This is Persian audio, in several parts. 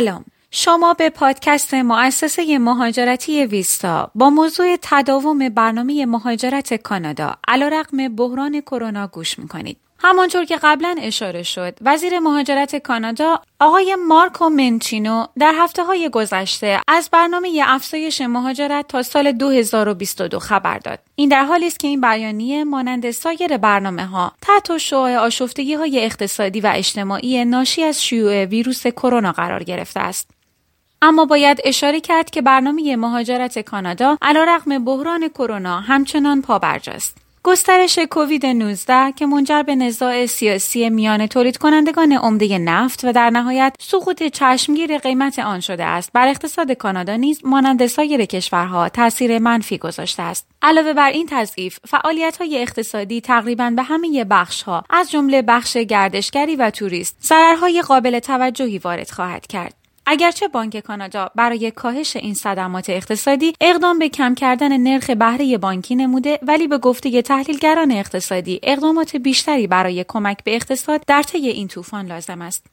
سلام. شما به پادکست مؤسسه مهاجرتی ویستا با موضوع تداوم برنامه مهاجرت کانادا علیرغم بحران کرونا گوش می‌کنید. همانطور که قبلا اشاره شد وزیر مهاجرت کانادا آقای مارکو منچینو در هفته های گذشته از برنامه افزایش مهاجرت تا سال 2022 خبر داد. این در حالی است که این بیانیه مانند سایر برنامه ها تحت شعاع آشفتگی های اقتصادی و اجتماعی ناشی از شیوع ویروس کرونا قرار گرفته است. اما باید اشاره کرد که برنامه مهاجرت کانادا علیرغم بحران کرونا همچنان پابرجاست. گسترش کووید 19 که منجر به نزاع سیاسی میان تولید کنندگان عمده نفت و در نهایت سقوط چشمگیر قیمت آن شده است. بر اقتصاد کانادا نیز مانند سایر کشورها تاثیر منفی گذاشته است. علاوه بر این تضعیف فعالیت های اقتصادی تقریبا به همه بخش ها از جمله بخش گردشگری و توریست ضررهای قابل توجهی وارد خواهد کرد. اگرچه بانک کانادا برای کاهش این صدمات اقتصادی اقدام به کم کردن نرخ بهره بانکی نموده ولی به گفته تحلیلگران اقتصادی اقدامات بیشتری برای کمک به اقتصاد در طی این طوفان لازم است.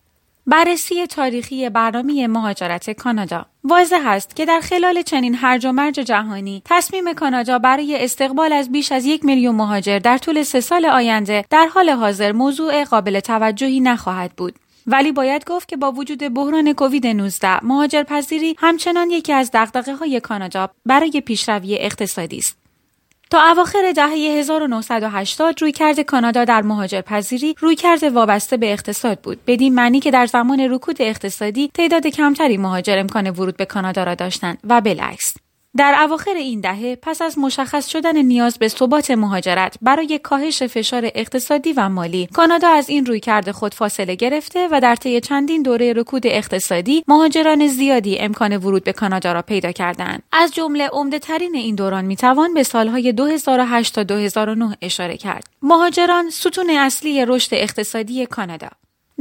بررسی تاریخی برنامه مهاجرت کانادا واضح است که در خلال چنین هرج و مرج جهانی تصمیم کانادا برای استقبال از بیش از یک میلیون مهاجر در طول سه سال آینده در حال حاضر موضوع قابل توجهی نخواهد بود. ولی باید گفت که با وجود بحران کووید 19 مهاجرپذیری همچنان یکی از دغدغه های کانادا برای پیشروی اقتصادی است. تا اواخر دهه 1980 رویکرد کانادا در مهاجرپذیری رویکرد وابسته به اقتصاد بود بدین معنی که در زمان رکود اقتصادی تعداد کمتری مهاجر امکان ورود به کانادا را داشتند و بالعکس در اواخر این دهه پس از مشخص شدن نیاز به ثبات مهاجرت برای کاهش فشار اقتصادی و مالی کانادا از این رویکرد خود فاصله گرفته و در طی چندین دوره رکود اقتصادی مهاجران زیادی امکان ورود به کانادا را پیدا کردند. از جمله عمده ترین این دوران می‌توان به سالهای 2008 تا 2009 اشاره کرد. مهاجران ستون اصلی رشد اقتصادی کانادا.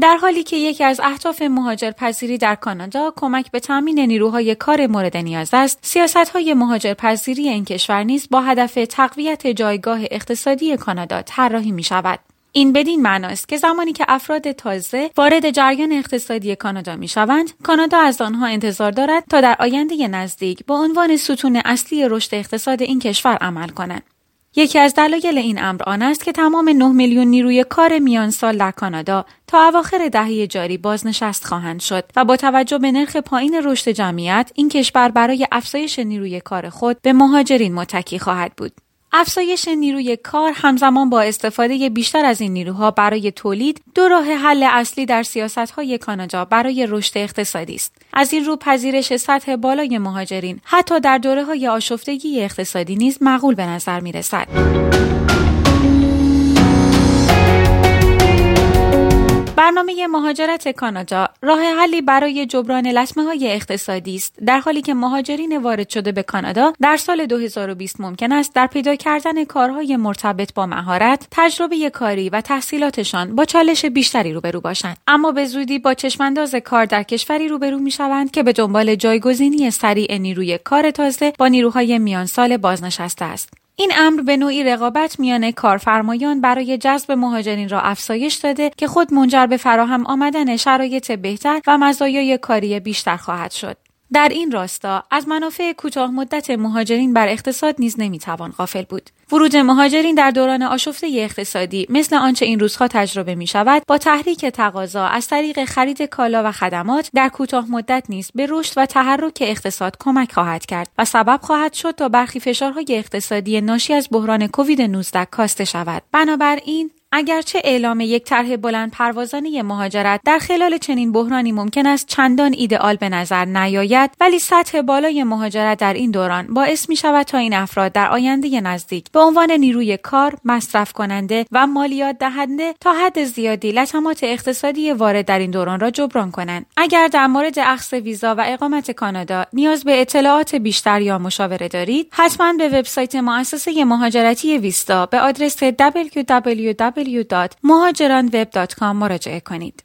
در حالی که یکی از اهداف مهاجرپذیری در کانادا کمک به تامین نیروهای کار مورد نیاز است سیاست های مهاجرپذیری این کشور نیز با هدف تقویت جایگاه اقتصادی کانادا طراحی می شود این بدین معناست که زمانی که افراد تازه وارد جریان اقتصادی کانادا می شوند، کانادا از آنها انتظار دارد تا در آینده نزدیک با عنوان ستون اصلی رشد اقتصاد این کشور عمل کنند. یکی از دلایل این امر آن است که تمام 9 میلیون نیروی کار میان سال در کانادا تا اواخر دهه جاری بازنشست خواهند شد و با توجه به نرخ پایین رشد جمعیت این کشور برای افزایش نیروی کار خود به مهاجرین متکی خواهد بود. افزایش نیروی کار همزمان با استفاده بیشتر از این نیروها برای تولید دو راه حل اصلی در های کانادا برای رشد اقتصادی است از این رو پذیرش سطح بالای مهاجرین حتی در دوره های آشفتگی اقتصادی نیز معقول به نظر می رسد. برنامه مهاجرت کانادا راه حلی برای جبران لطمه های اقتصادی است در حالی که مهاجرین وارد شده به کانادا در سال 2020 ممکن است در پیدا کردن کارهای مرتبط با مهارت تجربه کاری و تحصیلاتشان با چالش بیشتری روبرو باشند. اما به زودی با چشمانداز کار در کشوری روبرو می شوند که به دنبال جایگزینی سریع نیروی کار تازه با نیروهای میان سال بازنشسته است. این امر به نوعی رقابت میان کارفرمایان برای جذب مهاجرین را افزایش داده که خود منجر به فراهم آمدن شرایط بهتر و مزایای کاری بیشتر خواهد شد. در این راستا از منافع کوتاه مدت مهاجرین بر اقتصاد نیز نمی‌توان غافل بود. ورود مهاجرین در دوران آشفته اقتصادی مثل آنچه این روزها تجربه می شود با تحریک تقاضا از طریق خرید کالا و خدمات در کوتاه مدت نیز به رشد و تحرک اقتصاد کمک خواهد کرد و سبب خواهد شد تا برخی فشارهای اقتصادی ناشی از بحران کووید 19 کاسته شود. بنابراین اگرچه اعلام یک طرح بلند پروازانه مهاجرت در خلال چنین بحرانی ممکن است چندان ایدئال به نظر نیاید ولی سطح بالای مهاجرت در این دوران باعث می شود تا این افراد در آینده نزدیک به عنوان نیروی کار مصرف کننده و مالیات دهنده تا حد زیادی لطمات اقتصادی وارد در این دوران را جبران کنند. اگر در مورد اخذ ویزا و اقامت کانادا نیاز به اطلاعات بیشتر یا مشاوره دارید حتما به وبسایت مؤسسه مهاجرتی ویستا به آدرس www www.mohajeranweb.com مراجعه کنید.